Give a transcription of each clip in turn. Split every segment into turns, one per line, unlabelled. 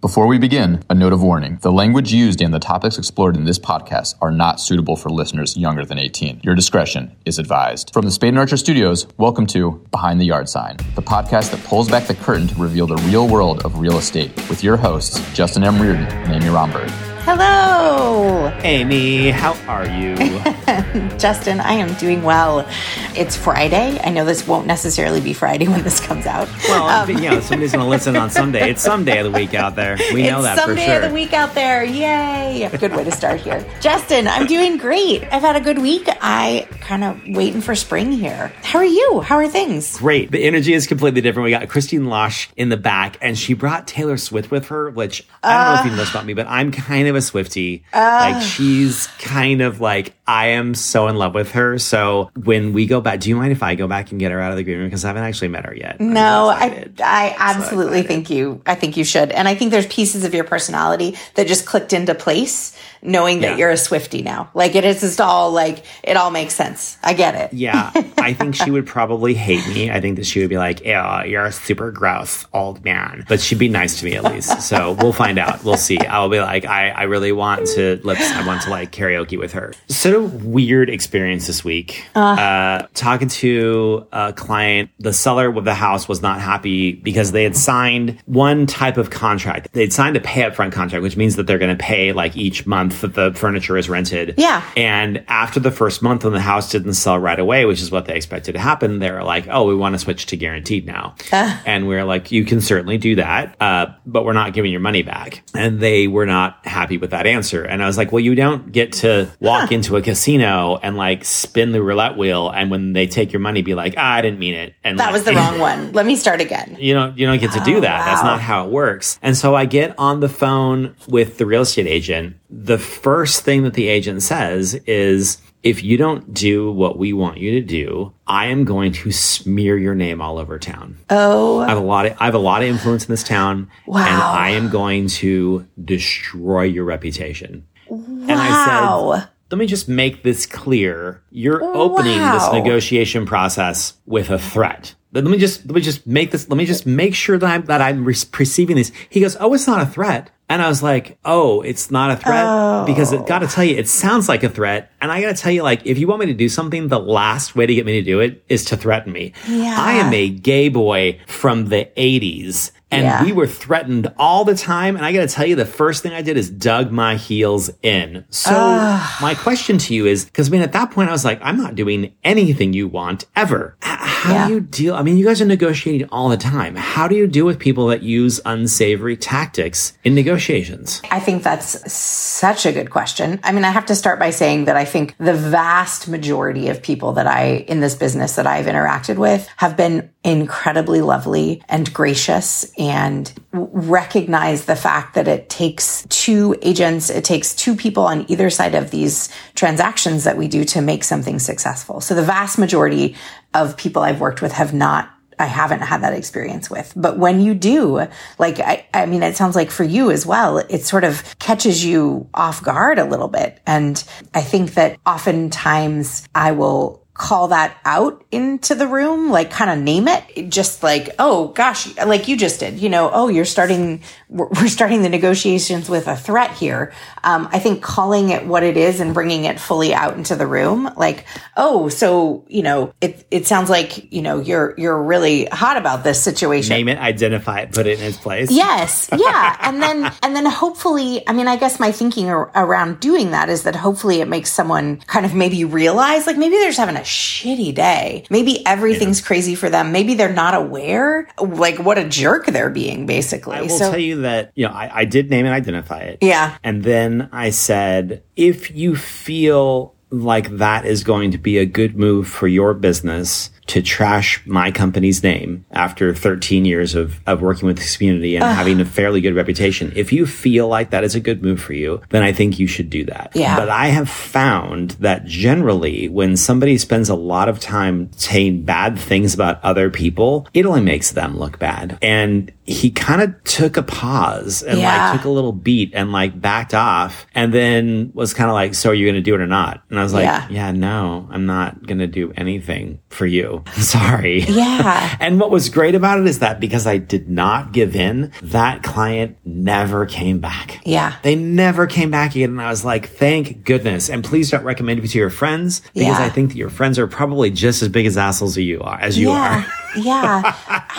Before we begin, a note of warning. The language used and the topics explored in this podcast are not suitable for listeners younger than 18. Your discretion is advised. From the Spade and Archer Studios, welcome to Behind the Yard Sign, the podcast that pulls back the curtain to reveal the real world of real estate with your hosts, Justin M. Riordan and Amy Romberg.
Hello,
Amy. How are you?
Justin. I am doing well. It's Friday. I know this won't necessarily be Friday when this comes out.
well, um, you know, somebody's going to listen on Sunday. It's some day of the week out there. We know that
Sunday
for sure.
of the week out there. Yay! Good way to start here. Justin, I'm doing great. I've had a good week. I kind of waiting for spring here. How are you? How are things?
Great. The energy is completely different. We got Christine Losh in the back, and she brought Taylor Swift with her, which I don't know if you know this about me, but I'm kind of a Swiftie. like ah. she's kind of like I am so in love with her. So when we go back, do you mind if I go back and get her out of the green room because I haven't actually met her yet? I'm
No, I. I absolutely
excited.
think you I think you should. And I think there's pieces of your personality that just clicked into place knowing that
Yeah.
you're a Swiftie now. Like it is just all like it all makes sense. I get it.
Yeah, I think she would probably hate me. I think that she would be like, "Yeah, you're a super gross old man," but she'd be nice to me at least. So we'll find out. We'll see. I'll be like, I, I really want to lips. I want to like karaoke with her. Sort weird experience this week. Uh, talking to a client, the seller of the house was not happy because they had signed one type of contract. They'd signed a pay upfront contract, which means that they're going to pay like each month that the furniture is rented.
Yeah.
And after the first month, when the house didn't sell right away, which is what they expected to happen, they were like, "Oh, we want to switch to guaranteed now." and we are like, "You can certainly do that, uh, but we're not giving your money back." And they were not happy with that answer. And I was like, "Well, you don't get to walk into a casino and like spin the roulette wheel, and when they take your money, be like, ah, I didn't mean it." And
That
like-
was the wrong one. Let me start again.
you don't you don't get to do that. That's not how it works. And so I get on the phone with the real estate agent. The first thing that the agent says is if you don't do what we want you to do, I am going to smear your name all over town.
Oh,
I have a lot of I have a lot of influence in this town
Wow.
and I am going to destroy your reputation. And I
wow.
said, let me just make this clear. You're oh, opening this negotiation process with a threat. Let me just let me just make this. Let me just make sure that I'm that I'm re- perceiving this. He goes, "Oh, it's not a threat." And I was like, "Oh, it's not a threat oh. because it got to tell you, it sounds like a threat." And I got to tell you, like, if you want me to do something, the last way to get me to do it is to threaten me.
Yeah.
I am a gay boy from the '80s. And
Yeah.
we were threatened all the time. And I got to tell you, the first thing I did is dug my heels in. So my question to you is, because I mean, at that point, I was like, I'm not doing anything you want ever. How
Yeah.
do you deal? I mean, you guys are negotiating all the time. How do you deal with people that use unsavory tactics in negotiations?
I think that's such a good question. I mean, I have to start by saying that I think the vast majority of people that I, in this business that I've interacted with, have been incredibly lovely and gracious and recognize the fact that it takes two agents, it takes two people on either side of these transactions that we do to make something successful. So the vast majority of people I've worked with have not I haven't had that experience with. But when you do, like, I, I mean, it sounds like for you as well, it sort of catches you off guard a little bit. And I think that oftentimes I will call that out into the room, like kind of name it, just like, oh gosh, like you just did, you know, oh, you're starting, we're starting the negotiations with a threat here. Um, I think calling it what it is and bringing it fully out into the room, like, oh, so, you know, it, it sounds like, you know, you're, you're really hot about this situation.
Name it, identify it, put it in its place.
Yes, yeah, and then and then hopefully, I mean, I guess my thinking ar- around doing that is that hopefully it makes someone kind of maybe realize, like maybe they're just having a shitty day, maybe everything's crazy for them, maybe they're not aware, like what a jerk they're being, basically.
I will
so
tell you that, you know, I, I did name and identify it.
Yeah.
And then I said, if you feel like that is going to be a good move for your business to trash my company's name after 13 years of, of working with this community and having a fairly good reputation, if you feel like that is a good move for you, then I think you should do that.
Yeah.
But I have found that generally when somebody spends a lot of time saying bad things about other people, it only makes them look bad. And he kind of took a pause and
Yeah.
like took a little beat and like backed off and then was kind of like, so are you going to do it or not? And I was like,
Yeah.
yeah, no, I'm not going to do anything. For you. Sorry.
Yeah.
and what was great about it is that because I did not give in, that client never came back.
Yeah.
They never came back again. And I was like, thank goodness. And please don't recommend me to your friends because
Yeah.
I think that your friends are probably just as big as assholes as you are, as you
yeah.
are.
yeah,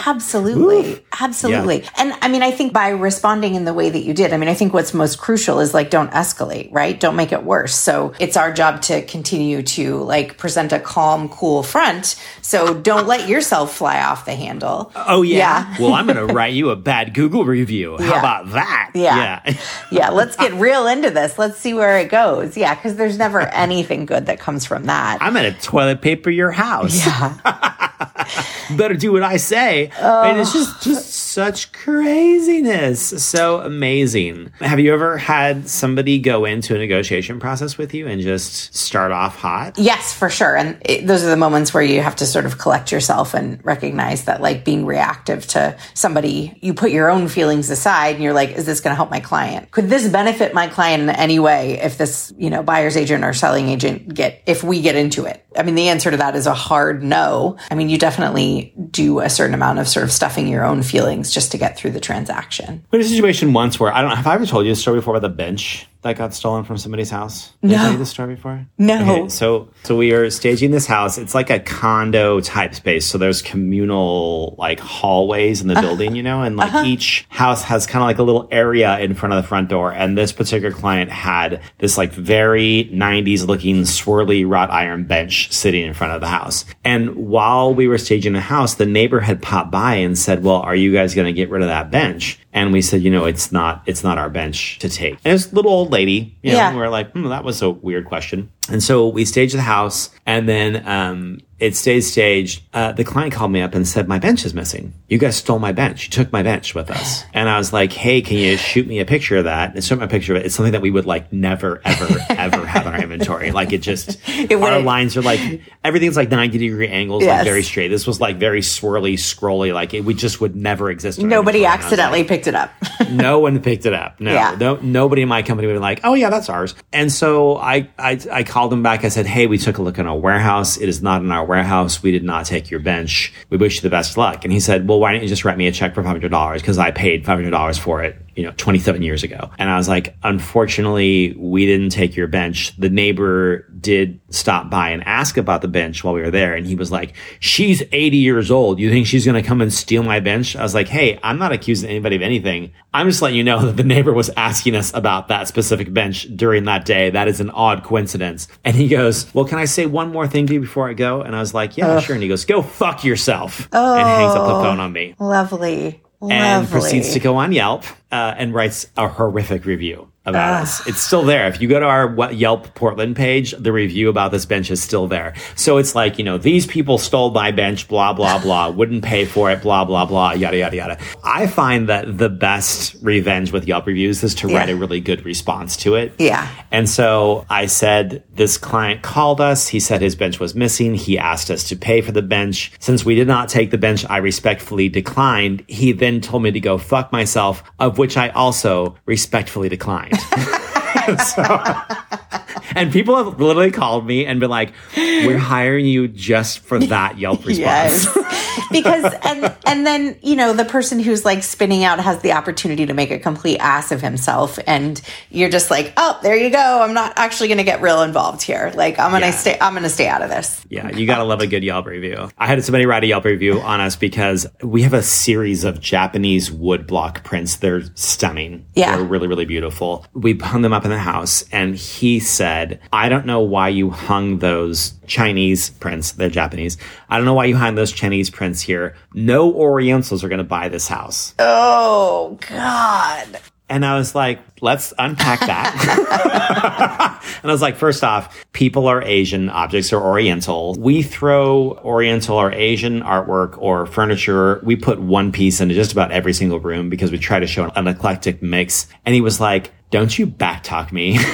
absolutely. Absolutely. And I mean, I think by responding in the way that you did, I mean, I think what's most crucial is like, don't escalate, right? Don't make it worse. So it's our job to continue to like present a calm, cool front. So don't let yourself fly off the handle.
Oh yeah.
Yeah.
well, I'm going to write you a bad Google review. How
Yeah.
about that?
Yeah.
Yeah.
yeah, let's get real into this. Let's see where it goes. Yeah, because there's never anything good that comes from that.
I'm going to toilet paper your house.
yeah.
Better do what I say. And it's just just such craziness. So amazing. Have you ever had somebody go into a negotiation process with you and just start off hot?
Yes, for sure. And it, those are the moments where you have to sort of collect yourself and recognize that, like, being reactive to somebody, you put your own feelings aside and you're like, is this going to help my client? Could this benefit my client in any way if this, you know, buyer's agent or selling agent get, if we get into it? I mean, the answer to that is a hard no. I mean, you definitely do a certain amount of sort of stuffing your own feelings just to get through the transaction.
We had a situation once where I don't have I ever told you the story before about the bench that got stolen from somebody's house? Did I
No.
tell you this story before?
No.
Okay, so so we are staging this house. It's like a condo type space. So there's communal like hallways in the uh-huh. building, you know, and like uh-huh. each house has kind of like a little area in front of the front door. And this particular client had this like very 90s looking swirly wrought iron bench sitting in front of the house. And while we were staging the house, the neighbor had popped by and said, "Well, are you guys going to get rid of that bench?" And we said, "You know, it's not it's not our bench to take." And it's a little old lady, you know,
Yeah.
and we're like, hmm, that was a weird question. And so we staged the house, and then um, it stayed staged. Uh, the client called me up and said, "My bench is missing. You guys stole my bench. You took my bench with us." And I was like, "Hey, can you shoot me a picture of that?" And shoot me a picture of it. It's something that we would like never, ever, ever have in our inventory. Like it just, our
wouldn't-
lines are like everything's like ninety degree angles,
Yes.
like very straight. This was like very swirly, scrolly. Like it, we just would never exist. in
Nobody.
And like,
accidentally picked it up.
no one picked it up. No,
Yeah.
no, nobody in my company would be like, "Oh yeah, that's ours." And so I, I, I called them back. I said, "Hey, we took a look in our warehouse. It is not in our warehouse. We did not take your bench. We wish you the best luck." And he said, "Well, why don't you just write me a check for five hundred dollars because I paid five hundred dollars for it." You know, 27 years ago. And I was like, unfortunately, we didn't take your bench. The neighbor did stop by and ask about the bench while we were there. And he was like, she's 80 years old. You think she's going to come and steal my bench? I was like, hey, I'm not accusing anybody of anything. I'm just letting you know that the neighbor was asking us about that specific bench during that day. That is an odd coincidence. And he goes, well, can I say one more thing to you before I go? And I was like, yeah, sure. And he goes, go fuck yourself. oh, And hangs up the oh, phone on me
Lovely.
And proceeds to go on Yelp uh, and writes a horrific review about us. Ah. It's still there. If you go to our Yelp Portland page, the review about this bench is still there. So it's like, you know, these people stole my bench, blah, blah, blah, wouldn't pay for it, blah, blah, blah, yada, yada, yada. I find that the best revenge with Yelp reviews is to write a really good response to it.
Yeah.
And so I said, this client called us. He said his bench was missing. He asked us to pay for the bench. Since we did not take the bench, I respectfully declined. He then told me to go fuck myself, of which I also respectfully declined. So- and people have literally called me and been like, we're hiring you just for that Yelp response.
Yes. because and and then, you know, the person who's like spinning out has the opportunity to make a complete ass of himself and you're just like, "Oh, there you go. I'm not actually going to get real involved here. Like I'm going to
Yeah.
stay I'm to stay out of this."
Yeah, you gotta love a good Yelp review. I had somebody write a Yelp review on us because we have a series of Japanese woodblock prints. They're stunning.
Yeah.
They're really, really beautiful. We hung them up in the house and he said, I don't know why you hung those Chinese prints. They're Japanese. I don't know why you hung those Chinese prints here. No Orientals are gonna buy this house.
Oh god.
And I was like, let's unpack that. and I was like, first off, people are Asian, objects are Oriental. We throw Oriental or Asian artwork or furniture. We put one piece into just about every single room because we try to show an eclectic mix. And he was like, don't you backtalk me.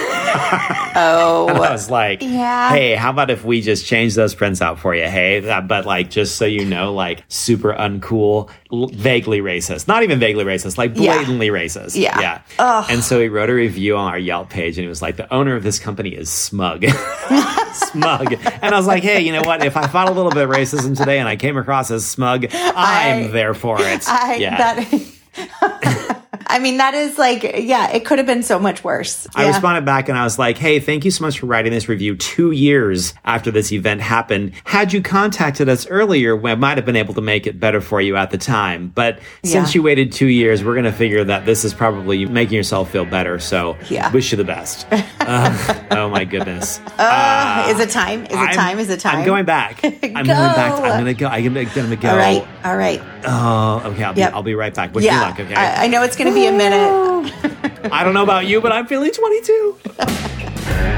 Oh.
I was like,
Yeah.
hey, how about if we just change those prints out for you? Hey, but like, just so you know, like super uncool, l- vaguely racist, not even vaguely racist, like
Yeah.
blatantly racist.
Yeah.
Yeah.
Ugh.
And so he wrote a review on our Yelp page and he was like, the owner of this company is smug. smug. And I was like, hey, you know what? If I fought a little bit of racism today and I came across as smug, I'm
I-
there for it.
I,
yeah.
that, I mean, that is like, yeah, it could have been so much worse.
I
Yeah.
responded back and I was like, hey, thank you so much for writing this review two years after this event happened. Had you contacted us earlier, we might have been able to make it better for you at the time. But since
Yeah.
you waited two years, we're going to figure that this is probably making yourself feel better. So
Yeah.
wish you the best. Uh, oh my goodness.
Uh, is it time? Is it
I'm-
time? Is it time?
I'm going back. I'm going back. I'm going to go. I'm going to go.
All right. All right.
Oh, okay. I'll be,
Yep.
I'll be right back. Wish
yeah.
me luck. Okay.
I, I know it's going to be a minute.
I don't know about you, but I'm feeling 22.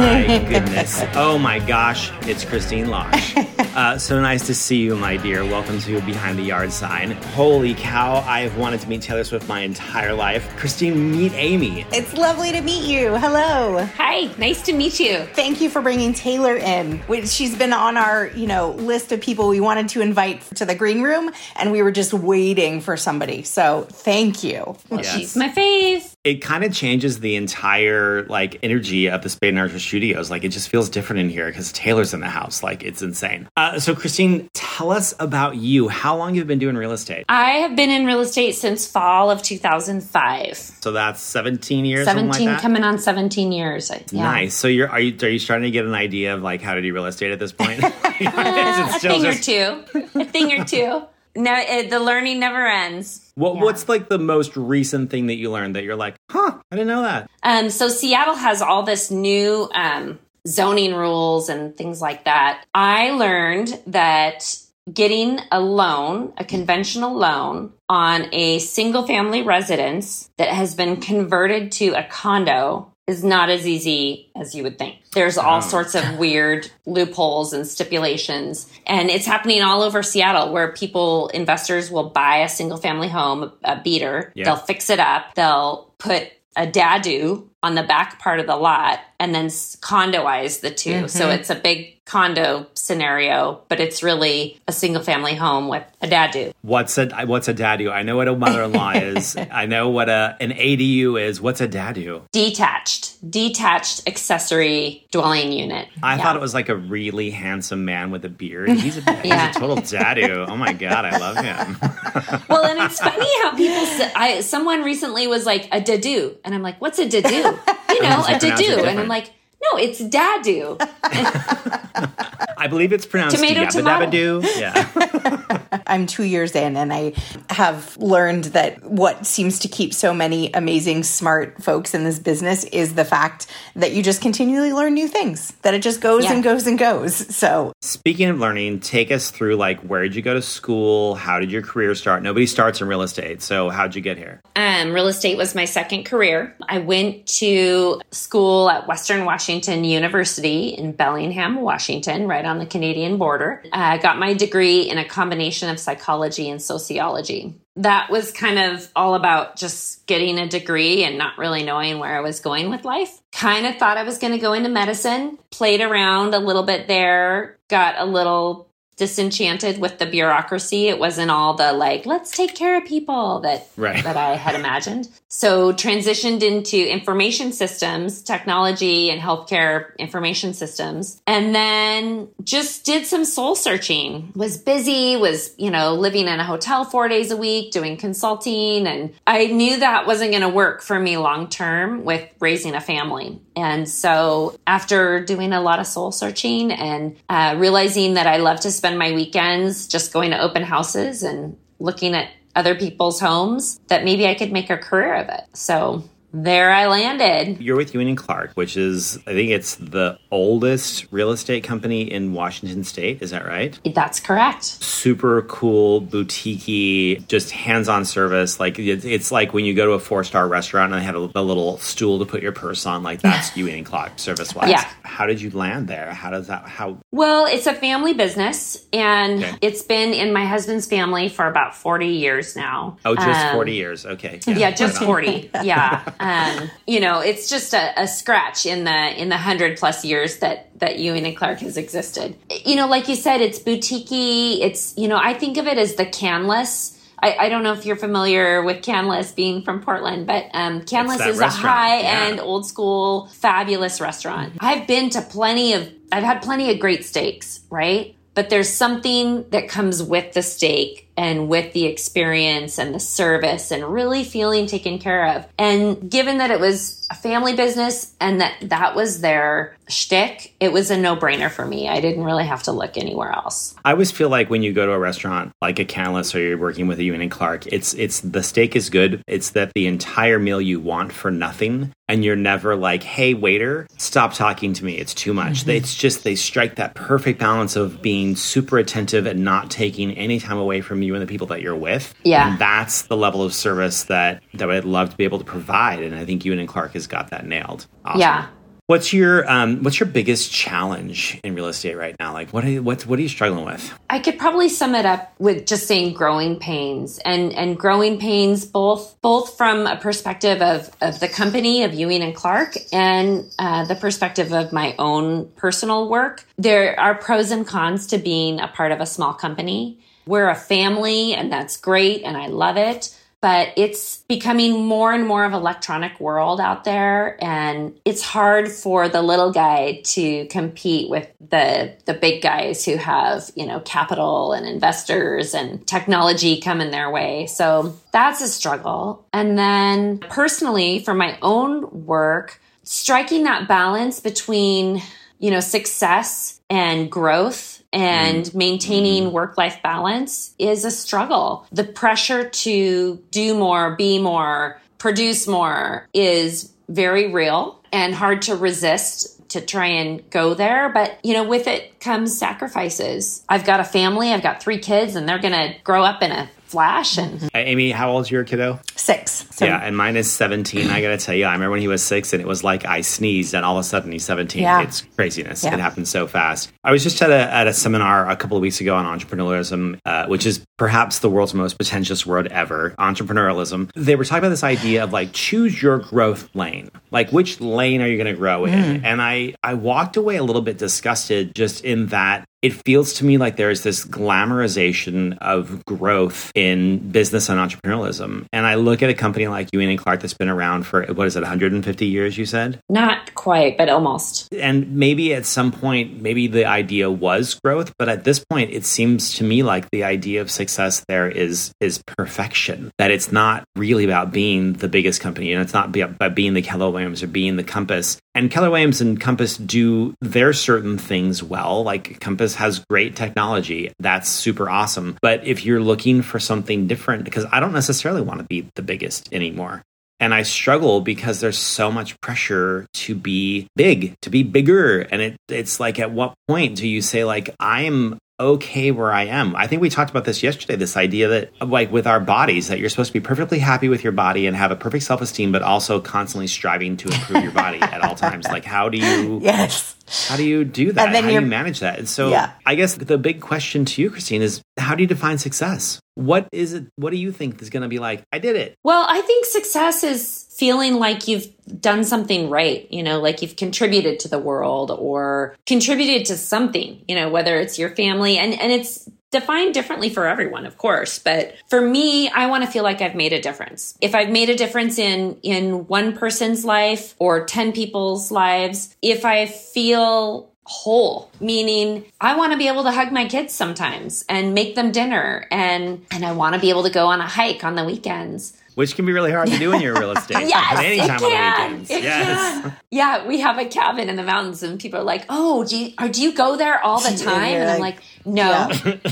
my goodness. Oh my gosh. It's Christine Losh. Uh, so nice to see you, my dear. Welcome to Behind the Yard Sign. Holy cow. I have wanted to meet Taylor Swift my entire life. Christine, meet Amy.
It's lovely to meet you. Hello.
Hi, nice to meet you.
Thank you for bringing Taylor in. She's been on our, you know, list of people we wanted to invite to the green room, and we were just waiting for somebody. So thank you.
Yes.
She's my fave.
It kind of changes the entire like energy of the Spade and Archer Studios. Like it just feels different in here because Taylor's in the house. Like it's insane. Uh, so Christine, tell us about you. How long you've been doing real estate?
I have been in real estate since fall of 2005.
So that's 17 years.
17
like that?
coming on 17 years. Yeah.
Nice. So you're are you are you starting to get an idea of like how to do real estate at this point? It
A thing
just-
or two. A thing or two. No, it, the learning never ends.
What,
Yeah.
What's like the most recent thing that you learned that you're like, huh? I didn't know that.
Um, so Seattle has all this new um, zoning rules and things like that. I learned that getting a loan, a conventional loan on a single family residence that has been converted to a condo is not as easy as you would think. There's all
Oh.
sorts of weird loopholes and stipulations. And it's happening all over Seattle where people, investors will buy a single family home, a beater,
Yeah.
they'll fix it up, they'll put a dadu on the back part of the lot and then condoize the 2 So mm-hmm. it's a big condo scenario, but it's really a single family home with a dadu.
What's a what's a dadu? I know what a mother-in-law is. I know what a an ADU is. What's a dadu?
Detached, detached accessory dwelling unit.
I
Yeah.
thought it was like a really handsome man with a beard. He's a,
Yeah.
he's a total dadu. Oh my god, I love him.
Well, and it's funny how people say, I someone recently was like a dadu, and I'm like, what's a dadu? You know, a dadu, and. I'm like, no, it's dadu.
I believe it's pronounced
Tomato,
dabba
tomato.
Yeah.
I'm two years in, and I have learned that what seems to keep so many amazing, smart folks in this business is the fact that you just continually learn new things, that it just goes
Yeah.
and goes and goes. So,
Speaking of learning, take us through like where did you go to school? How did your career start? Nobody starts in real estate, so how'd you get here?
Um, real estate was my second career. I went to school at Western Washington University in Bellingham, Washington, right on the Canadian border. I got my degree in a combination of psychology and sociology. That was kind of all about just getting a degree and not really knowing where I was going with life. Kind of thought I was going to go into medicine, played around a little bit there, got a little disenchanted with the bureaucracy. It wasn't all the like, let's take care of people that
Right.
that I had imagined. So transitioned into information systems, technology and healthcare information systems. And then just did some soul searching. Was busy, was, you know, living in a hotel 4 days a week, doing consulting and I knew that wasn't going to work for me long term with raising a family. And so after doing a lot of soul searching and uh, realizing that I love to spend my weekends just going to open houses and looking at other people's homes, that maybe I could make a career of it. So there I landed.
You're with Ewing and Clark, which is I think it's the oldest real estate company in Washington State. Is that right?
That's correct.
super cool, boutique just hands-on service. Like it's, like when you go to a four-star restaurant and they have a, a little stool to put your purse on. Like that's and Clark service-wise.
Yeah.
How did you land there? How does that? How?
Well, it's a family business and
Okay.
it's been in my husband's family for about 40 years now.
Oh, just
Um,
forty years. Okay.
Yeah, just
right
40. yeah. Um, you know, it's just a, a scratch in the in the 100 plus years that that Ewing and Clark has existed. You know, like you said, it's boutique It's, you know, I think of it as the Canlis I, I don't know if you're familiar with Canlis being from Portland, but um, Canlis is a high end,
yeah.
old school, fabulous restaurant. I've been to plenty of, I've had plenty of great steaks, right? But there's something that comes with the steak and with the experience and the service and really feeling taken care of. And given that it was a family business and that that was their shtick, it was a no brainer for me. I didn't really have to look anywhere else.
I always feel like when you go to a restaurant like a Canlis or you're working with a Ewing and Clark, it's it's the steak is good. It's that the entire meal you want for nothing, and you're never like, "Hey, waiter, stop talking to me. It's too much." Mm-hmm. It's just they strike that perfect balance of being super attentive and not taking any time away from you and the people that you're with.
Yeah.
and that's the level of service that that I'd love to be able to provide. And I think Ewing and Clark has got that nailed. Awesome.
Yeah.
What's your um, what's your biggest challenge in real estate right now? Like, what are you, what what are you struggling with?
I could probably sum it up with just saying growing pains and and growing pains both both from a perspective of of the company of Ewing and Clark and uh, the perspective of my own personal work. There are pros and cons to being a part of a small company. We're a family, and that's great, and I love it but it's becoming more and more of electronic world out there. And it's hard for the little guy to compete with the the big guys who have you know capital and investors and technology coming their way. So that's a struggle. And then personally for my own work striking that balance between you know success and growth and mm-hmm. maintaining mm-hmm. work life balance is a struggle. The pressure to do more, be more, produce more is very real and hard to resist to try and go there. But, you know, with it comes sacrifices. I've got a family, I've got three kids, and they're going to grow up in a flash. And
Uh, Amy, how old's your kiddo?
Six. So
yeah, and mine is 17. I gotta tell you, I remember when he was six and it was like I sneezed and all of a sudden he's 17.
Yeah.
It's craziness.
Yeah.
It happens so fast. I was just at a, at a seminar a couple of weeks ago on entrepreneurialism, uh, which is perhaps the world's most pretentious word ever entrepreneurialism. They were talking about this idea of like choose your growth lane. Like which lane are you going to grow in? And I, I walked away a little bit disgusted just in that it feels to me like there's this glamorization of growth in business and entrepreneurialism. And I look at a company like Ewing and Clark that's been around for what is it, 150 years? You said,
not quite, but almost.
and maybe at some point, maybe the idea was growth, but at this point, it seems to me like the idea of success there is is perfection. That it's not really about being the biggest company, and it's not about being the Keller Williams or being the Compass. And Keller Williams and Compass do their certain things well. Like Compass has great technology, that's super awesome. But if you're looking for something different, because I don't necessarily want to be the biggest anymore. And I struggle because there's so much pressure to be big, to be bigger. And it, it's like, at what point do you say, like, I'm okay where I am? I think we talked about this yesterday this idea that, like, with our bodies, that you're supposed to be perfectly happy with your body and have a perfect self esteem, but also constantly striving to improve your body at all times. Like, how do you.
yes.
How do you do that?
And then
how do you manage that? And so
Yeah.
I guess the big question to you, Christine, is how do you define success? What is it? What do you think is going to be like? I did it.
Well, I think success is feeling like you've done something right, you know, like you've contributed to the world or contributed to something, you know, whether it's your family and and it's defined differently for everyone, of course, but for me, I want to feel like I've made a difference. If I've made a difference in in one person's life or 10 people's lives, if I feel whole meaning i want to be able to hug my kids sometimes and make them dinner and and i want to be able to go on a hike on the weekends
which can be really hard to do in your real estate.
Yes,
at any
it
time on the
can.
weekends.
It
yes.
can. Yeah, we have a cabin in the mountains, and people are like, "Oh, do you, or do you go there all the time?"
you're
And I'm
like,
like, "No,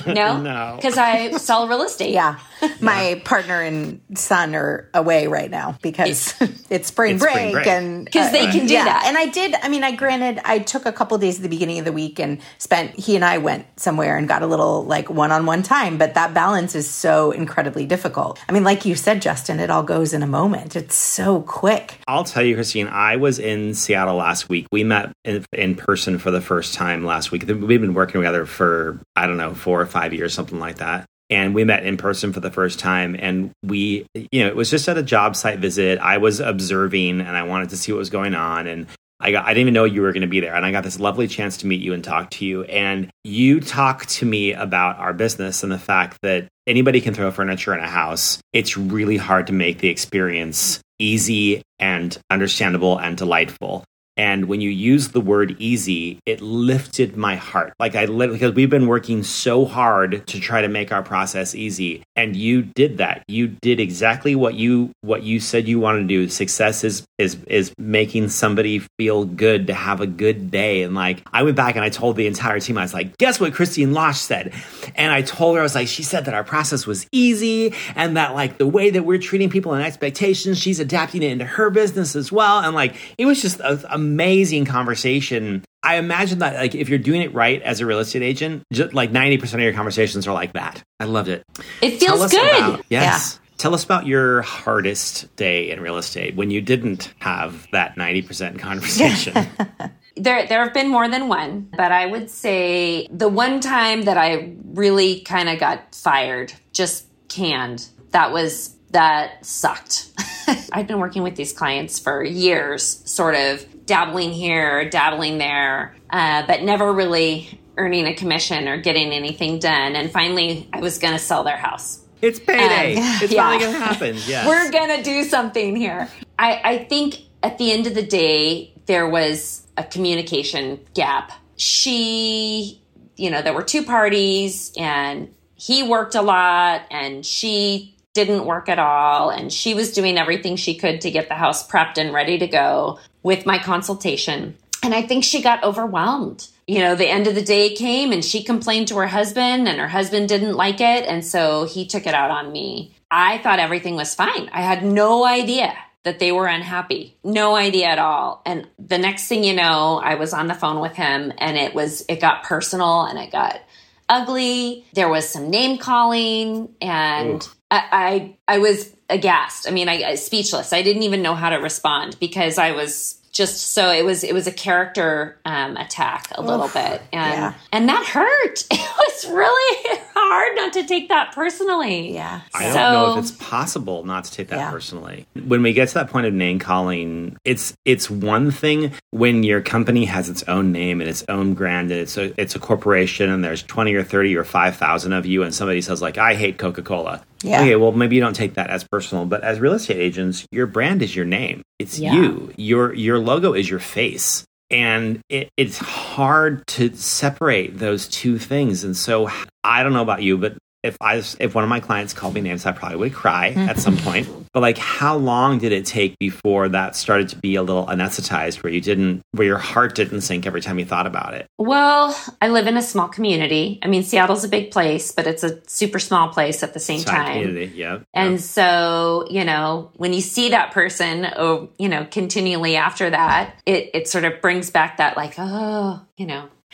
no,
No.
because I sell real estate."
Yeah. My partner and son are away right now because it's spring
It's
break,
spring break.
and
'Cause they uh, can do
yeah.
that.
And I did. I mean, I granted, I took a couple days at the beginning of the week and spent. He and I went somewhere and got a little like one-on-one time. But that balance is so incredibly difficult. I mean, like you said, Justin, it all goes in a moment. It's so quick.
I'll tell you, Christine, I was in Seattle last week. We met in, in person for the first time last week. We've been working together for, I don't know, four or five years, something like that. And we met in person for the first time. And we, you know, it was just at a job site visit. I was observing and I wanted to see what was going on. And I got I didn't even know you were going to be there and I got this lovely chance to meet you and talk to you and you talked to me about our business and the fact that anybody can throw furniture in a house. It's really hard to make the experience easy and understandable and delightful. And when you use the word easy, it lifted my heart. Like I live because we've been working so hard to try to make our process easy. And you did that. You did exactly what you what you said you wanted to do. Success is is is making somebody feel good to have a good day. And like I went back and I told the entire team, I was like, guess what Christine Losh said? And I told her, I was like, she said that our process was easy and that like the way that we're treating people and expectations, she's adapting it into her business as well. And like it was just a, a amazing conversation. I imagine that like if you're doing it right as a real estate agent, just like 90% of your conversations are like that. I loved it.
It feels good.
About, yes. Yeah. Tell us about your hardest day in real estate when you didn't have that 90% conversation.
there there have been more than one, but I would say the one time that I really kind of got fired, just canned. That was that sucked. I've been working with these clients for years, sort of dabbling here, dabbling there, uh, but never really earning a commission or getting anything done. And finally, I was going to sell their house.
It's payday. Um, it's yeah. finally going to happen. Yes.
We're going to do something here. I, I think at the end of the day, there was a communication gap. She, you know, there were two parties and he worked a lot and she didn't work at all. And she was doing everything she could to get the house prepped and ready to go with my consultation. And I think she got overwhelmed. You know, the end of the day came and she complained to her husband, and her husband didn't like it. And so he took it out on me. I thought everything was fine. I had no idea that they were unhappy. No idea at all. And the next thing you know, I was on the phone with him and it was, it got personal and it got ugly. There was some name calling and I, I, I was aghast. I mean, I, I speechless. I didn't even know how to respond because I was just so it was it was a character um, attack a little Oof, bit and yeah. and that hurt it was really hard not to take that personally
yeah
i so, don't know if it's possible not to take that yeah. personally when we get to that point of name calling it's it's one thing when your company has its own name and its own brand and it's a it's a corporation and there's 20 or 30 or 5000 of you and somebody says like i hate coca-cola yeah. Okay, well, maybe you don't take that as personal, but as real estate agents, your brand is your name. It's yeah. you. Your your logo is your face, and it, it's hard to separate those two things. And so, I don't know about you, but if I if one of my clients called me names, I probably would cry mm-hmm. at some point. But like, how long did it take before that started to be a little anesthetized, where you didn't, where your heart didn't sink every time you thought about it?
Well, I live in a small community. I mean, Seattle's a big place, but it's a super small place at the same Side time.
Community, yeah.
And yeah. so, you know, when you see that person, oh, you know, continually after that, it it sort of brings back that like, oh, you know,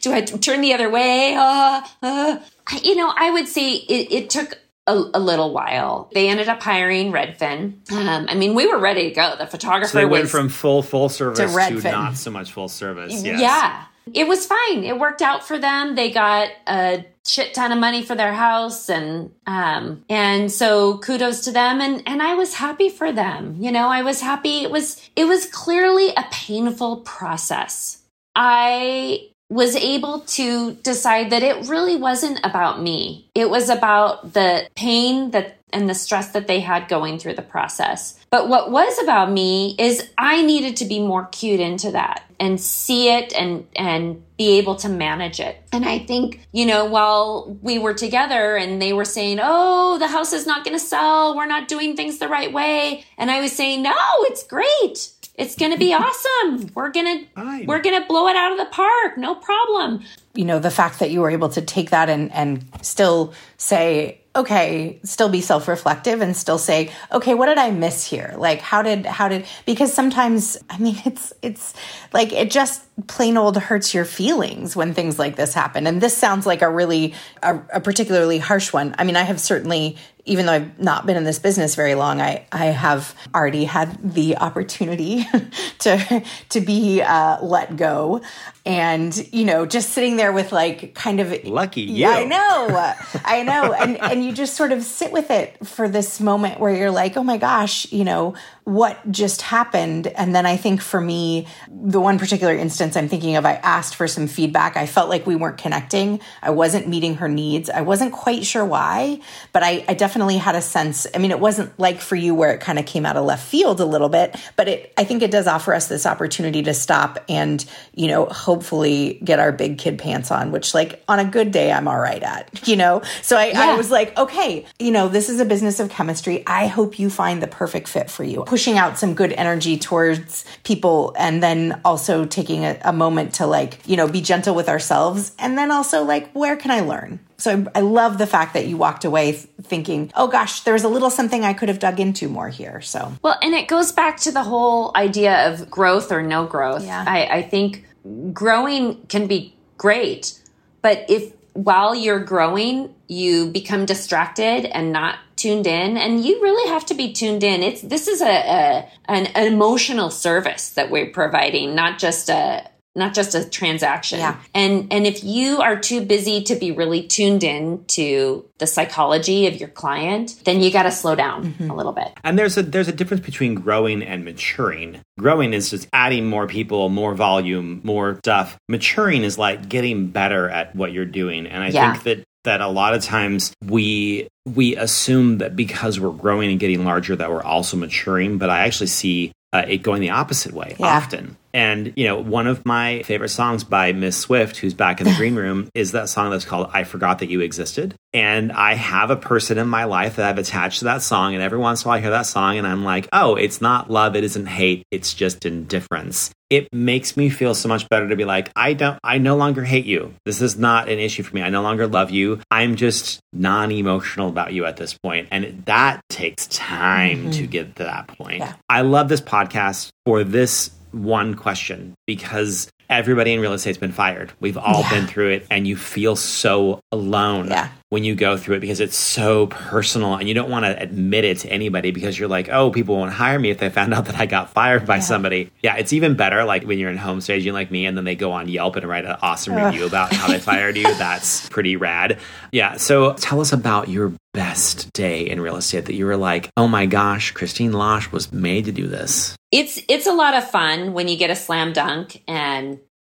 do I turn the other way? Uh, uh. You know, I would say it, it took a, a, little while. They ended up hiring Redfin. Um, I mean, we were ready to go. The photographer so
they went from full full service to, Redfin. to not so much full service. Yes.
Yeah, it was fine. It worked out for them. They got a shit ton of money for their house, and um, and so kudos to them. And and I was happy for them. You know, I was happy. It was it was clearly a painful process I was able to decide that it really wasn't about me. It was about the pain that and the stress that they had going through the process. But what was about me is I needed to be more cued into that and see it and and be able to manage it. And I think, you know, while we were together and they were saying, "Oh, the house is not going to sell. We're not doing things the right way." And I was saying, "No, it's great. It's going to be awesome. We're going to we're going to blow it out of the park. No problem."
You know, the fact that you were able to take that and and still say, okay, still be self-reflective and still say, okay, what did I miss here? Like how did how did because sometimes I mean, it's it's like it just plain old hurts your feelings when things like this happen. And this sounds like a really, a, a particularly harsh one. I mean, I have certainly even though I've not been in this business very long, I, I have already had the opportunity to to be uh, let go, and you know, just sitting there with like kind of
lucky you.
Yeah, I know, I know, and and you just sort of sit with it for this moment where you're like, oh my gosh, you know, what just happened, and then I think for me, the one particular instance I'm thinking of, I asked for some feedback. I felt like we weren't connecting. I wasn't meeting her needs. I wasn't quite sure why, but I, I definitely definitely had a sense. I mean, it wasn't like for you where it kind of came out of left field a little bit, but it, I think it does offer us this opportunity to stop and, you know, hopefully get our big kid pants on, which like on a good day, I'm all right at, you know? So I, yeah. I was like, okay, you know, this is a business of chemistry. I hope you find the perfect fit for you. Pushing out some good energy towards people and then also taking a, a moment to like, you know, be gentle with ourselves. And then also like, where can I learn? So I, love the fact that you walked away thinking, oh gosh, there's a little something I could have dug into more here. So,
well, and it goes back to the whole idea of growth or no growth.
Yeah.
I, I think growing can be great, but if while you're growing, you become distracted and not tuned in and you really have to be tuned in it's this is a, a an emotional service that we're providing not just a not just a transaction.
Yeah.
And and if you are too busy to be really tuned in to the psychology of your client, then you got to slow down mm-hmm. a little bit.
And there's a there's a difference between growing and maturing. Growing is just adding more people, more volume, more stuff. Maturing is like getting better at what you're doing. And I yeah. think that that a lot of times we we assume that because we're growing and getting larger that we're also maturing, but I actually see uh, it going the opposite way yeah. often. And, you know, one of my favorite songs by Miss Swift, who's back in the green room, is that song that's called I Forgot That You Existed. And I have a person in my life that I've attached to that song. And every once in a while I hear that song and I'm like, oh, it's not love, it isn't hate, it's just indifference. It makes me feel so much better to be like, I don't, I no longer hate you. This is not an issue for me. I no longer love you. I'm just non emotional about you at this point. And that takes time mm-hmm. to get to that point. Yeah. I love this podcast for this one question because everybody in real estate's been fired. We've all yeah. been through it, and you feel so alone
yeah.
when you go through it because it's so personal, and you don't want to admit it to anybody because you're like, oh, people won't hire me if they found out that I got fired by yeah. somebody. Yeah, it's even better like when you're in home staging like me, and then they go on Yelp and write an awesome review about how they fired you. That's pretty rad. Yeah. So tell us about your best day in real estate that you were like, oh my gosh, Christine Losh was made to do this?
It's it's a lot of fun when you get a slam dunk and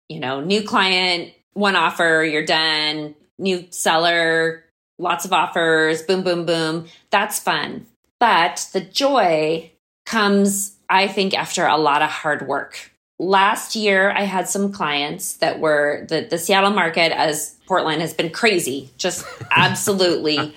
you know, new client, one offer, you're done, new seller, lots of offers, boom, boom, boom. That's fun. But the joy comes, I think, after a lot of hard work. Last year, I had some clients that were the, the Seattle market, as Portland has been crazy, just absolutely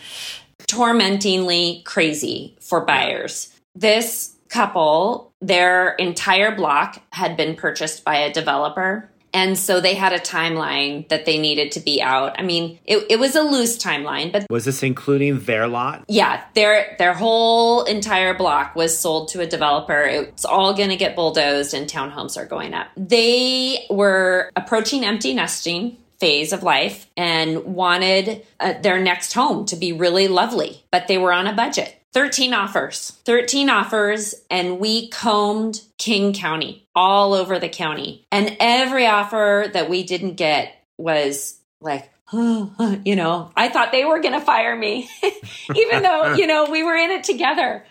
tormentingly crazy for buyers. This couple, their entire block had been purchased by a developer. And so they had a timeline that they needed to be out. I mean, it, it was a loose timeline, but
was this including their lot?
Yeah, their their whole entire block was sold to a developer. It's all going to get bulldozed, and townhomes are going up. They were approaching empty nesting phase of life and wanted uh, their next home to be really lovely, but they were on a budget. 13 offers, 13 offers, and we combed King County, all over the county. And every offer that we didn't get was like, you know, I thought they were going to fire me, even though, you know, we were in it together.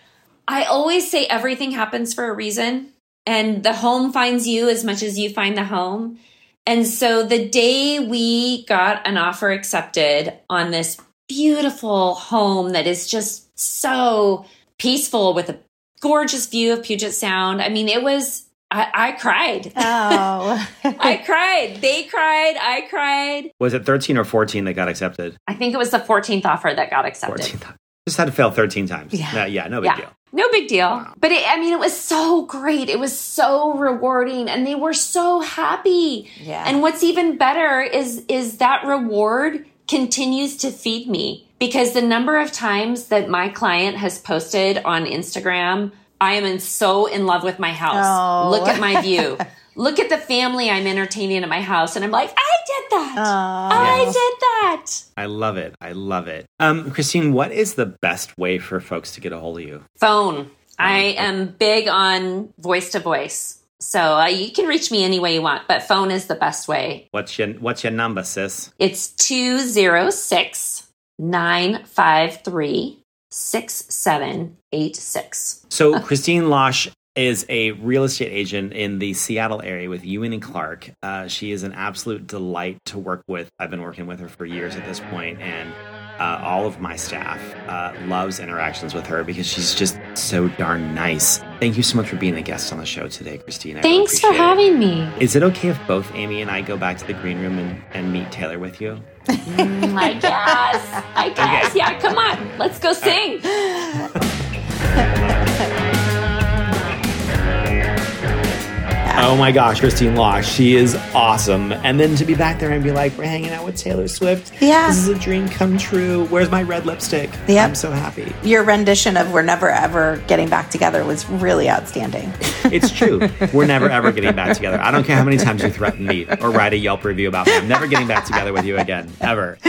I always say everything happens for a reason, and the home finds you as much as you find the home. And so the day we got an offer accepted on this beautiful home that is just so peaceful with a gorgeous view of Puget Sound. I mean, it was, I, I cried.
Oh.
I cried. They cried. I cried.
Was it 13 or 14 that got accepted?
I think it was the 14th offer that got accepted. 14th.
Just had to fail 13 times. Yeah. No, yeah, no big yeah. deal.
No big deal. Wow. But it, I mean, it was so great. It was so rewarding and they were so happy.
Yeah.
And what's even better is, is that reward continues to feed me because the number of times that my client has posted on Instagram, I am in so in love with my house. Oh. Look at my view. look at the family I'm entertaining at my house, and I'm like, I did that. I
Yes.
did that.
I love it. I love it. Um, Christine, what is the best way for folks to get a hold of you?
Phone. I am big on voice to voice. So uh, you can reach me any way you want, but phone is the best way.
What's your What's your number, sis?
It's 206 953 6786.
So Christine Losh is a real estate agent in the Seattle area with Ewing and Clark. Uh, she is an absolute delight to work with. I've been working with her for years at this point, and uh, all of my staff uh, loves interactions with her because she's just so darn nice. Thank you so much for being a guest on the show today, Christine. I really
Thanks for
appreciate it.
having me.
Is it okay if both Amy and I go back to the green room and, and meet Taylor with you?
I guess. I guess. Yeah, come on. Let's go sing.
Oh my gosh, Christine Losh, she is awesome. And then to be back there and be like, we're hanging out with Taylor Swift.
Yeah.
This is a dream come true. Where's my red lipstick?
Yep.
I'm so happy.
Your rendition of We're Never Ever Getting Back Together was really outstanding.
It's true. We're never ever getting back together. I don't care how many times you threaten me or write a Yelp review about me. I'm never getting back together with you again, ever.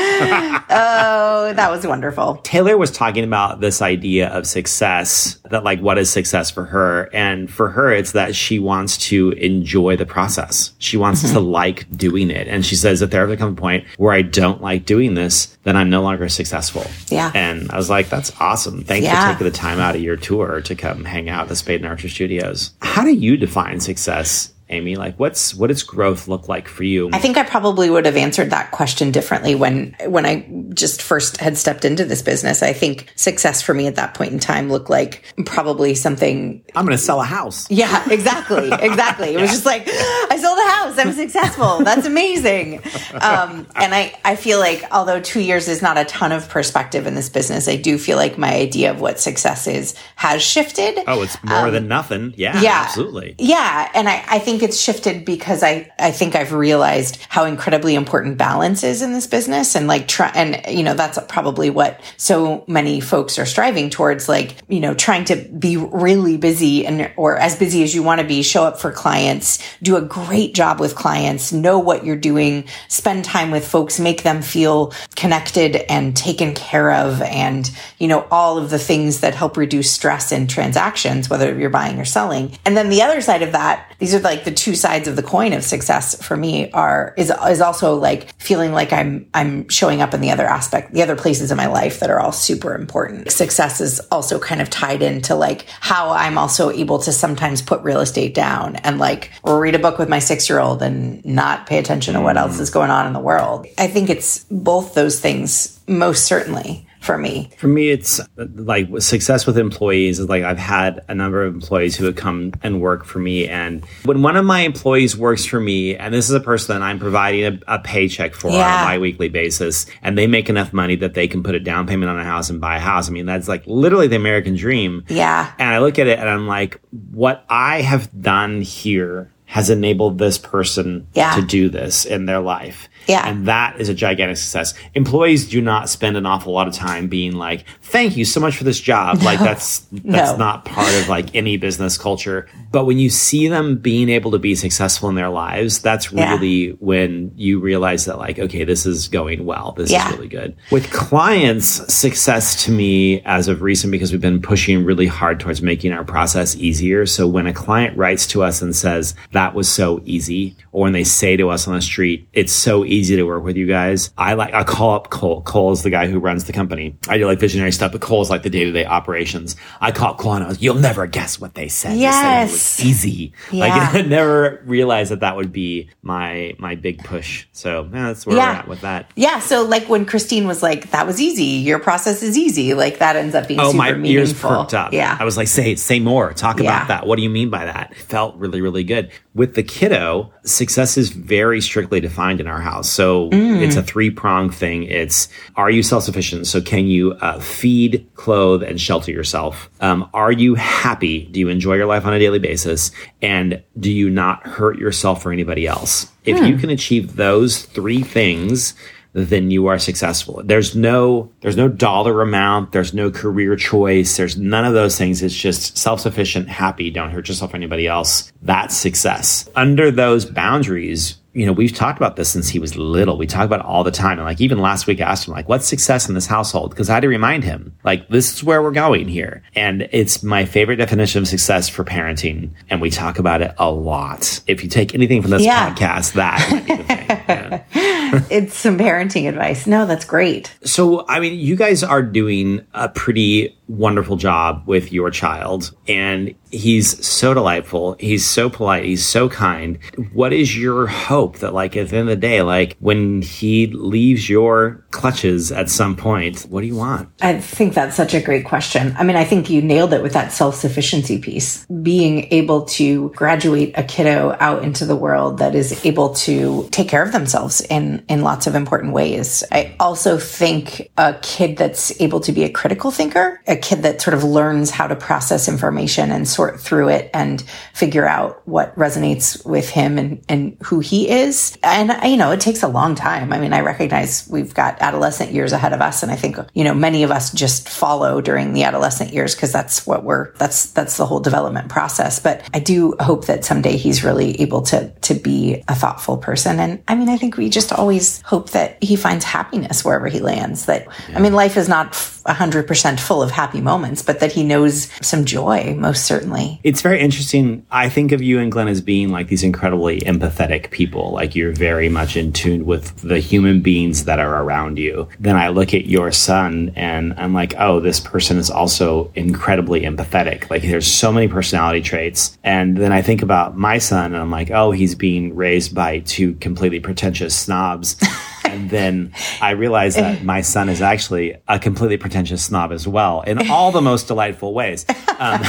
Oh, that was wonderful.
Taylor was talking about this idea of success that like what is success for her and for her it's that she wants to enjoy the process. She wants to mm-hmm. like doing it. And she says if there ever comes a point where i don't like doing this then i'm no longer successful.
Yeah.
and i was like that's awesome. Thanks
Yeah.
for taking the time out of your tour to come hang out at the spade and archer studios. How do you define success amy like what's what does growth look like for you
I think I probably would have answered that question differently when when I just first had stepped into this business. I think success for me at that point in time looked like probably something
i'm gonna sell a house
Yeah, exactly. Exactly. It was just like, I sold a house. I'm successful. That's amazing. Um, and I, I feel like, although two years is not a ton of perspective in this business, I do feel like my idea of what success is has shifted.
oh it's more than nothing yeah,
Um, yeah.
absolutely
Yeah. And I, I think it's shifted because I, I think I've realized how incredibly important balance is in this business. And like, try, and, you know, that's probably what so many folks are striving towards, like, you know, trying to be really busy and, or as busy as you want to be, show up for clients, do a great job with clients, know what you're doing, spend time with folks, make them feel connected and taken care of. And, you know, all of the things that help reduce stress in transactions, whether you're buying or selling. And then the other side of that, these are like the two sides of the coin of success for me are, is, is also like feeling like I'm, I'm showing up in the other aspect, the other places in my life that are all super important. Success is also kind of tied into like how I'm also able to sometimes put real estate down and like read a book with my six year old and not pay attention to what else mm. is going on in the world. I think it's both those things most certainly for me.
For me, it's like success with employees is like I've had a number of employees who have come and work for me. And when one of my employees works for me, and this is a person that I'm providing a, a paycheck for
Yeah.
on a bi-weekly basis, and they make enough money that they can put a down payment on a house and buy a house. I mean, that's like literally the American dream.
Yeah.
And I look at it and I'm like, what I have done here has enabled this person
Yeah.
to do this in their life.
Yeah.
And that is a gigantic success. Employees do not spend an awful lot of time being like, thank you so much for this job. Like that's, that's
No.
not part of like any business culture. But when you see them being able to be successful in their lives, that's
Yeah.
really when you realize that like, okay, this is going well. This
Yeah.
is really good. With clients, success to me as of recent, because we've been pushing really hard towards making our process easier. So when a client writes to us and says, that was so easy, or when they say to us on the street, it's so easy to work with you guys, I like, I call up Cole. Cole is the guy who runs the company. I do like visionary stuff, but Cole is like the day to day operations. I call up Cole and I was, you'll never guess what they said. They said it
Yes.
was easy.
Yeah.
Like I never realized that that would be my, my big push. So yeah, that's where
Yeah.
we're at with that.
Yeah. So like when Christine was like, that was easy. Your process is easy. Like that ends up being
Oh, my ears
meaningful.
perked up.
Yeah.
I was like, say, say more. Talk
Yeah.
about that. What do you mean by that? Felt really, really good. With the kiddo, success is very strictly defined in our house. So
Mm.
it's a three pronged thing. It's, are you self sufficient? So can you uh, feed, clothe, and shelter yourself? Um, are you happy? Do you enjoy your life on a daily basis? And do you not hurt yourself or anybody else? If
Hmm.
you can achieve those three things, then you are successful. There's no there's no dollar amount, there's no career choice, there's none of those things. It's just self-sufficient, happy, don't hurt yourself or anybody else. That's success. Under those boundaries, you know, we've talked about this since he was little. We talk about it all the time. And like even last week I asked him, like, what's success in this household? Because I had to remind him, like, this is where we're going here. And it's my favorite definition of success for parenting. And we talk about it a lot. If you take anything from this
Yeah.
podcast, that might be the thing. Yeah.
it's some parenting advice. No, that's great.
So, I mean, you guys are doing a pretty wonderful job with your child, and he's so delightful. He's so polite. He's so kind. What is your hope that, like, at the end of the day, like, when he leaves your clutches at some point, what do you want?
I think that's such a great question. I mean, I think you nailed it with that self sufficiency piece. Being able to graduate a kiddo out into the world that is able to take care of themselves in, in lots of important ways. I also think a kid that's able to be a critical thinker, a kid that sort of learns how to process information and sort through it and figure out what resonates with him and, and who he is. And, you know, it takes a long time. I mean, I recognize we've got adolescent years ahead of us. And I think, you know, many of us just follow during the adolescent years because that's what we're, that's, that's the whole development process. But I do hope that someday he's really able to, to be a thoughtful person. And I mean, I think we just always hope that he finds happiness wherever he lands. That, I mean, life is not a hundred percent full of happy moments, but that he knows some joy, most certainly.
It's very interesting. I think of you and Glenn as being like these incredibly empathetic people. Like you're very much in tune with the human beings that are around you. Then I look at your son and I'm like, oh, this person is also incredibly empathetic. Like there's so many personality traits. And then I think about my son and I'm like, oh, he's being raised by two completely pretentious snobs. and then I realize that my son is actually a completely pretentious snob as well in all the most delightful ways.
Um,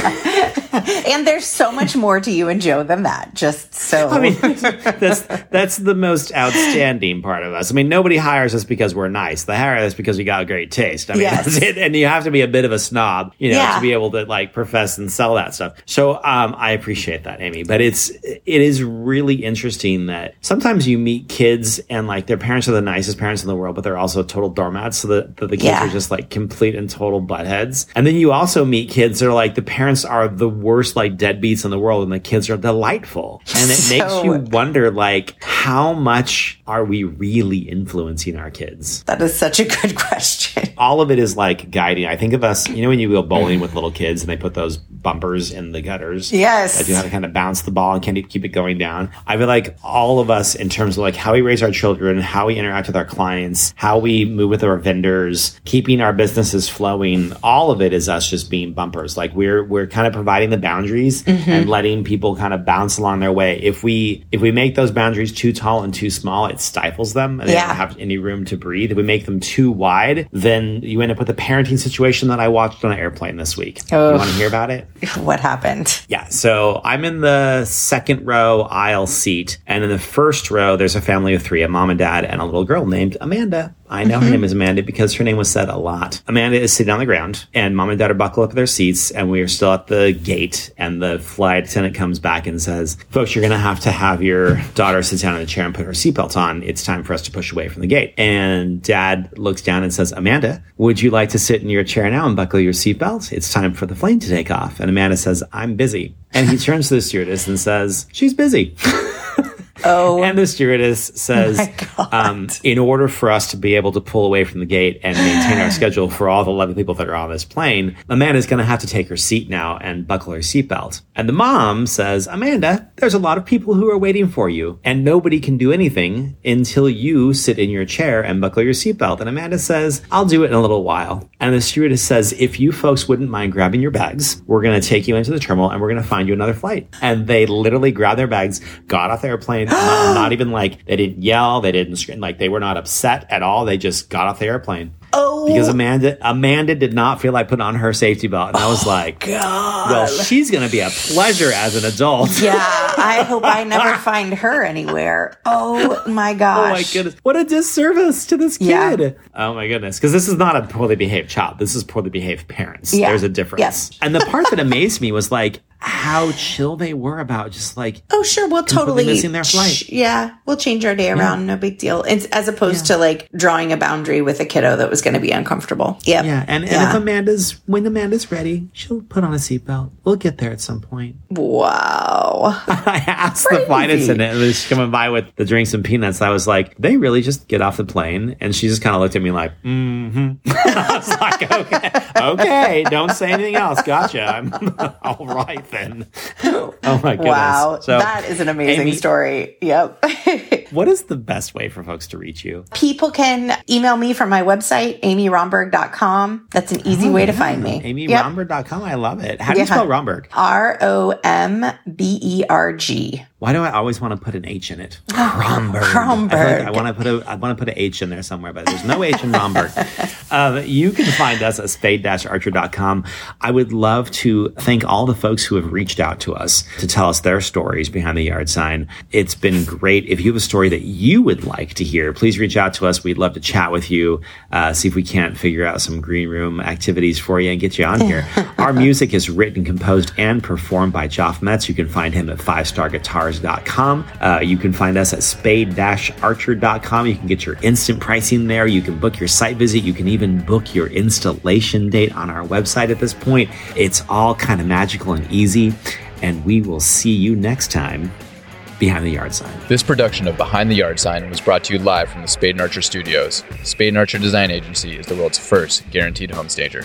And there's so much more to you and Joe than that. Just so.
I mean, that's that's the most outstanding part of us. I mean, nobody hires us because we're nice. They hire us because we got great taste. I mean,
Yes.
that's it. And you have to be a bit of a snob, you know,
Yeah.
to be able to like profess and sell that stuff. So, um, I appreciate that, Amy. But it's it is really interesting that sometimes you meet kids and like their parents are the nicest parents in the world, but they're also total doormats. So that the, the kids
Yeah.
are just like complete and total buttheads. And then you also meet kids that are like the parents are the worst like deadbeats in the world, and the kids are delightful. And it makes you wonder like how much are we really influencing our kids?
that is such a good question.
All of it is like guiding. I think of us, you know, when you go bowling with little kids and they put those bumpers in the gutters.
Yes.
That you have to kind of bounce the ball and keep keep it going down. I feel like all of us, in terms of like how we raise our children, how we interact with our clients, how we move with our vendors, keeping our businesses flowing, all of it is us just being bumpers. Like we're we're kind of providing the boundaries mm-hmm. and letting people kind of bounce along their way. If we if we make those boundaries too tall and too small, it stifles them and they
Yeah.
don't have any room to breathe. If we make them too wide, then you end up with a parenting situation that I watched on an airplane this week.
Oh.
You want to hear about it?
What happened?
Yeah, so I'm in the second row aisle seat, and in the first row, there's a family of three a mom and dad, and a little girl named Amanda. I know her mm-hmm. name is Amanda because her name was said a lot. Amanda is sitting on the ground, and mom and dad are buckled up their seats, and we are still at the gate. And the flight attendant comes back and says, Folks, you're going to have to have your daughter sit down in a chair and put her seatbelt on. It's time for us to push away from the gate. And dad looks down and says, Amanda, would you like to sit in your chair now and buckle your seatbelt? It's time for the plane to take off. And Amanda says, I'm busy. And he turns to the stewardess and says, She's busy.
Oh,
And the stewardess says, um, in order for us to be able to pull away from the gate and maintain our schedule for all the 11 people that are on this plane, Amanda's going to have to take her seat now and buckle her seatbelt. And the mom says, Amanda, there's a lot of people who are waiting for you, and nobody can do anything until you sit in your chair and buckle your seatbelt. And Amanda says, I'll do it in a little while. And the stewardess says, if you folks wouldn't mind grabbing your bags, we're going to take you into the terminal and we're going to find you another flight. And they literally grabbed their bags, got off the airplane, not, not even like they didn't yell, they didn't scream, like they were not upset at all. They just got off the airplane.
Oh,
Because Amanda, Amanda did not feel like putting on her safety belt, and I was oh, like,
God.
"Well, she's going to be a pleasure as an adult."
Yeah, I hope I never find her anywhere. Oh my
Oh
gosh.
my goodness. What a disservice to this
Yeah.
kid. Oh my goodness. Because this is not a poorly behaved child. This is poorly behaved parents.
Yeah.
There's a difference.
Yes.
And the part that amazed me was like, how chill they were about just like
Oh, sure. We'll totally
missing their flight.
sh- yeah, we'll change our day around. No big deal. It's, as opposed to like drawing a boundary with a kiddo that was going to be uncomfortable. Yep.
yeah, and, and
Yeah.
if Amanda's when Amanda's ready, she'll put on a seatbelt. We'll get there at some point.
wow.
I asked the flight attendant was coming by with the drinks and peanuts. I was like, they really just get off the plane, and she just kind of looked at me like, mm-hmm. I was like, okay, okay, don't say anything else. Gotcha. I'm all right then. Oh my goodness.
Wow.
So,
that is an amazing
Amy-
story. Yep.
What is the best way for folks to reach you?
People can email me from my website, amyromberg.com. That's an easy oh, way to find me. Yep.
AmyRomberg.com. I love it. How do you spell Romberg?
R O M B E R G.
Why do I always want to put an H in it? Romberg.
Romberg.
I, like I want to put a I want to put an H in there somewhere, but there's no H in Romberg. um, you can find us at spade-archer.com. I would love to thank all the folks who have reached out to us to tell us their stories behind the yard sign. It's been great. If you have a story that you would like to hear, please reach out to us. We'd love to chat with you, uh, see if we can't figure out some green room activities for you and get you on here. Our music is written, composed, and performed by Joff Metz. You can find him at Uh, you can find us at spade-archer.com. You can get your instant pricing there. You can book your site visit. You can even book your installation date on our website at this point. It's all kind of magical and easy. And we will see you next time behind the yard sign.
This production of Behind the Yard Sign was brought to you live from the Spade and Archer Studios. Spade and Archer Design Agency is the world's first guaranteed home stager.